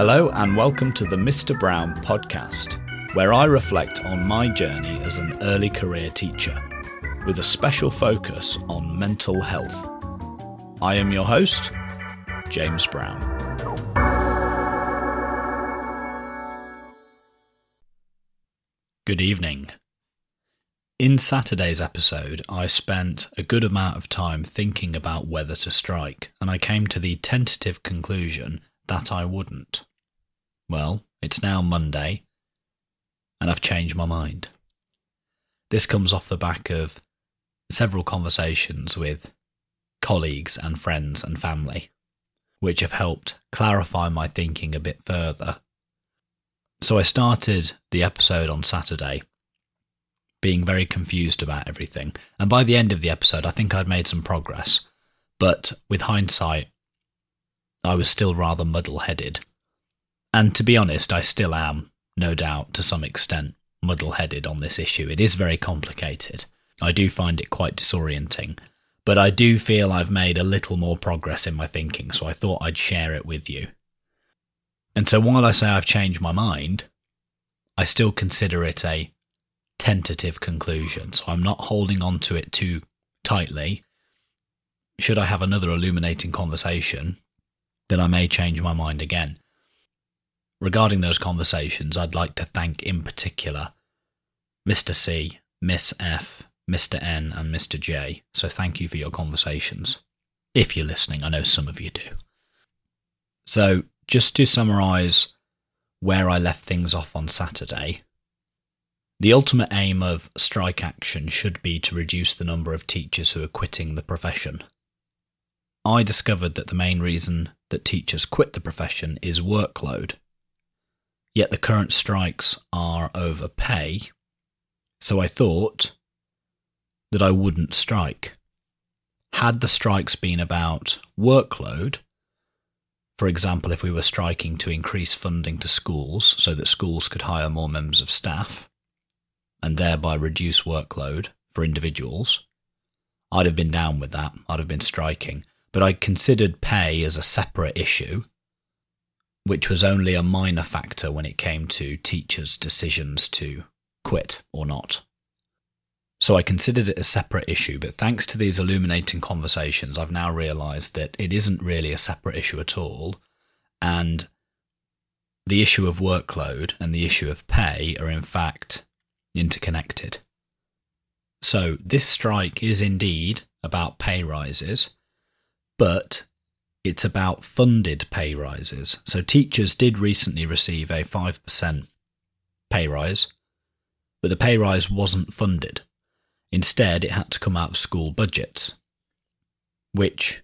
Hello, and welcome to the Mr. Brown podcast, where I reflect on my journey as an early career teacher, with a special focus on mental health. I am your host, James Brown. Good evening. In Saturday's episode, I spent a good amount of time thinking about whether to strike, and I came to the tentative conclusion that I wouldn't. Well, it's now Monday, and I've changed my mind. This comes off the back of several conversations with colleagues and friends and family, which have helped clarify my thinking a bit further. So I started the episode on Saturday being very confused about everything. And by the end of the episode, I think I'd made some progress. But with hindsight, I was still rather muddle headed. And to be honest, I still am, no doubt, to some extent, muddle headed on this issue. It is very complicated. I do find it quite disorienting. But I do feel I've made a little more progress in my thinking, so I thought I'd share it with you. And so while I say I've changed my mind, I still consider it a tentative conclusion. So I'm not holding on to it too tightly. Should I have another illuminating conversation, then I may change my mind again. Regarding those conversations, I'd like to thank in particular Mr. C, Miss F, Mr. N, and Mr. J. So thank you for your conversations. If you're listening, I know some of you do. So, just to summarise where I left things off on Saturday, the ultimate aim of strike action should be to reduce the number of teachers who are quitting the profession. I discovered that the main reason that teachers quit the profession is workload. Yet the current strikes are over pay, so I thought that I wouldn't strike. Had the strikes been about workload, for example, if we were striking to increase funding to schools so that schools could hire more members of staff, and thereby reduce workload for individuals, I'd have been down with that. I'd have been striking. But I considered pay as a separate issue, which was only a minor factor when it came to teachers' decisions to quit or not. So I considered it a separate issue, but thanks to these illuminating conversations, I've now realised that it isn't really a separate issue at all. And the issue of workload and the issue of pay are, in fact, interconnected. So, this strike is indeed about pay rises, but it's about funded pay rises. So, teachers did recently receive a 5% pay rise, but the pay rise wasn't funded. Instead, it had to come out of school budgets, which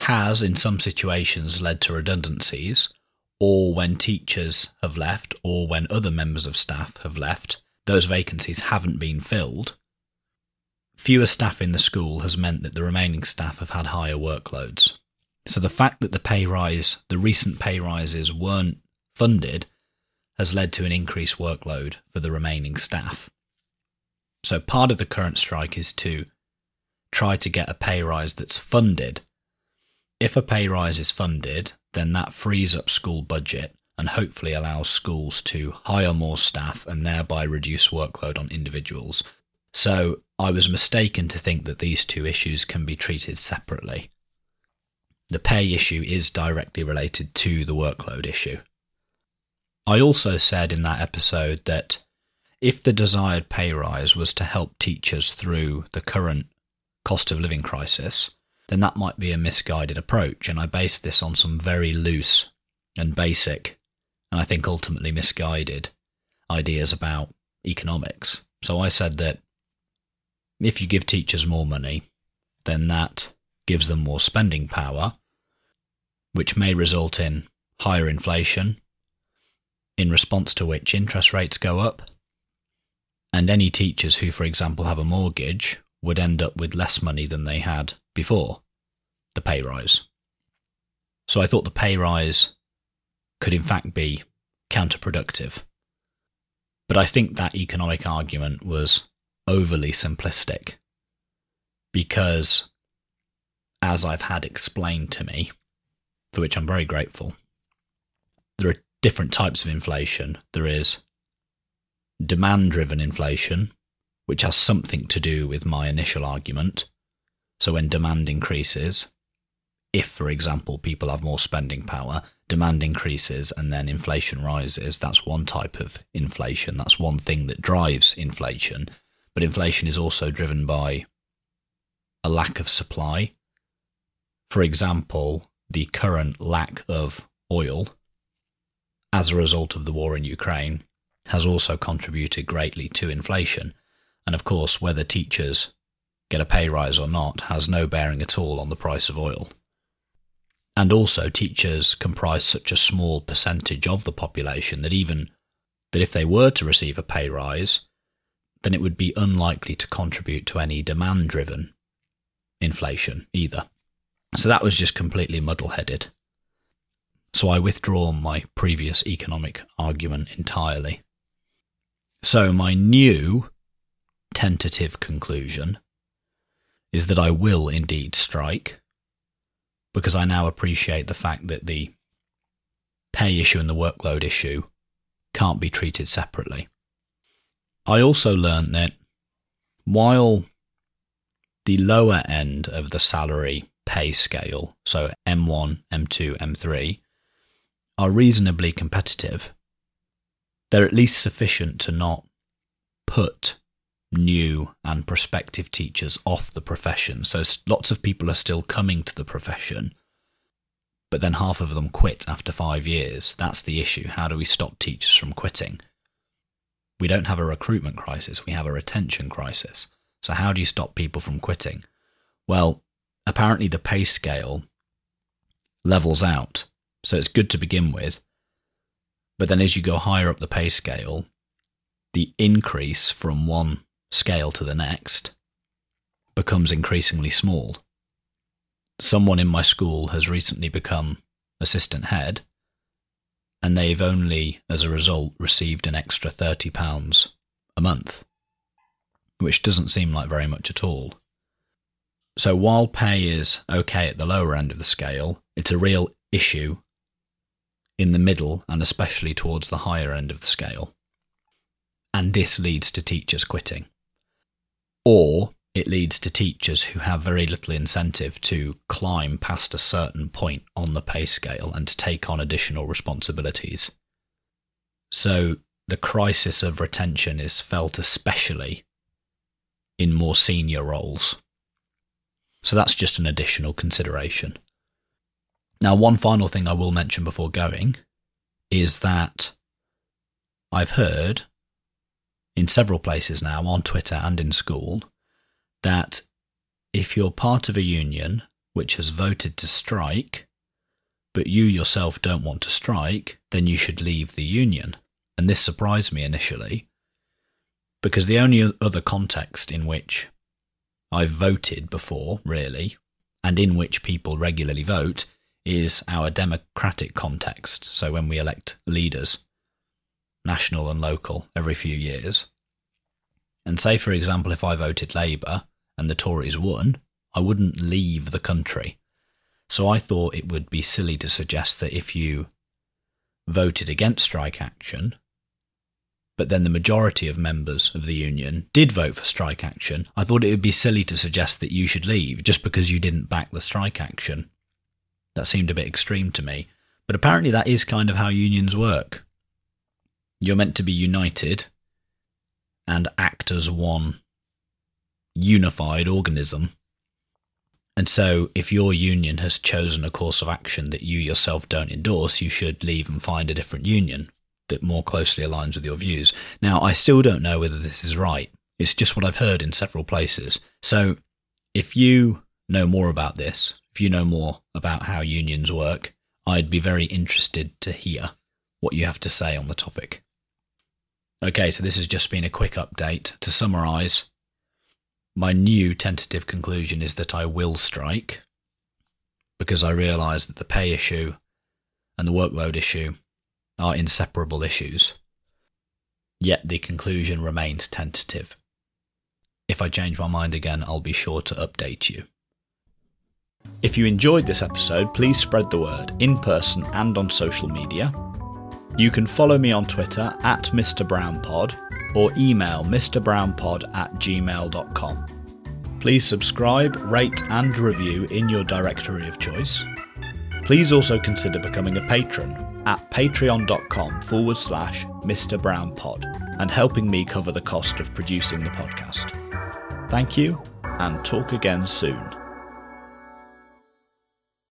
has, in some situations, led to redundancies, or when teachers have left, or when other members of staff have left, those vacancies haven't been filled, fewer staff in the school has meant that the remaining staff have had higher workloads. So the fact that the pay rise, the recent pay rises weren't funded, has led to an increased workload for the remaining staff. So part of the current strike is to try to get a pay rise that's funded. If a pay rise is funded, then that frees up school budget and hopefully allows schools to hire more staff and thereby reduce workload on individuals. So I was mistaken to think that these two issues can be treated separately. The pay issue is directly related to the workload issue. I also said in that episode that if the desired pay rise was to help teachers through the current cost of living crisis, then that might be a misguided approach, and I based this on some very loose and basic and I think ultimately misguided ideas about economics. So I said that if you give teachers more money, then that gives them more spending power, which may result in higher inflation, in response to which interest rates go up. And any teachers who, for example, have a mortgage would end up with less money than they had before the pay rise. So I thought the pay rise could in fact be counterproductive. But I think that economic argument was overly simplistic because, as I've had explained to me, for which I'm very grateful, there are different types of inflation. There is demand driven inflation, which has something to do with my initial argument. So when demand increases, if, for example, people have more spending power, demand increases and then inflation rises, that's one type of inflation. That's one thing that drives inflation. But inflation is also driven by a lack of supply. For example, the current lack of oil as a result of the war in Ukraine has also contributed greatly to inflation. And of course, whether teachers get a pay rise or not has no bearing at all on the price of oil. And also, teachers comprise such a small percentage of the population that even that if they were to receive a pay rise, then it would be unlikely to contribute to any demand driven inflation either. So that was just completely muddle headed. So I withdraw my previous economic argument entirely. So my new tentative conclusion is that I will indeed strike because I now appreciate the fact that the pay issue and the workload issue can't be treated separately. I also learned that while the lower end of the salary pay scale, so M1, M2, M3, are reasonably competitive, they're at least sufficient to not put new and prospective teachers off the profession. So lots of people are still coming to the profession, but then half of them quit after five years. That's the issue. How do we stop teachers from quitting? We don't have a recruitment crisis, we have a retention crisis. So, how do you stop people from quitting? Well, apparently the pay scale levels out. So, it's good to begin with. But then, as you go higher up the pay scale, the increase from one scale to the next becomes increasingly small. Someone in my school has recently become assistant head, and they've only, as a result, received an extra £30 a month, which doesn't seem like very much at all. So while pay is okay at the lower end of the scale, it's a real issue in the middle and especially towards the higher end of the scale. And this leads to teachers quitting or it leads to teachers who have very little incentive to climb past a certain point on the pay scale and to take on additional responsibilities. So the crisis of retention is felt especially in more senior roles. So that's just an additional consideration. Now, one final thing I will mention before going is that I've heard in several places now, on Twitter and in school, that if you're part of a union which has voted to strike, but you yourself don't want to strike, then you should leave the union. And this surprised me initially, because the only other context in which I've voted before, really, and in which people regularly vote, is our democratic context. So when we elect leaders national and local, every few years. And say, for example, if I voted Labour and the Tories won, I wouldn't leave the country. So I thought it would be silly to suggest that if you voted against strike action, but then the majority of members of the union did vote for strike action, I thought it would be silly to suggest that you should leave just because you didn't back the strike action. That seemed a bit extreme to me. But apparently, that is kind of how unions work. You're meant to be united and act as one unified organism. And so, if your union has chosen a course of action that you yourself don't endorse, you should leave and find a different union that more closely aligns with your views. Now, I still don't know whether this is right. It's just what I've heard in several places. So, if you know more about this, if you know more about how unions work, I'd be very interested to hear what you have to say on the topic. Okay, so this has just been a quick update. To summarise, my new tentative conclusion is that I will strike because I realise that the pay issue and the workload issue are inseparable issues. Yet the conclusion remains tentative. If I change my mind again, I'll be sure to update you. If you enjoyed this episode, please spread the word in person and on social media You can follow me on Twitter at Mr. Brownpod or email mrbrownpod at gmail.com. Please subscribe, rate, and review in your directory of choice. Please also consider becoming a patron at patreon.com forward slash Mr. Brown Pod and helping me cover the cost of producing the podcast. Thank you and talk again soon.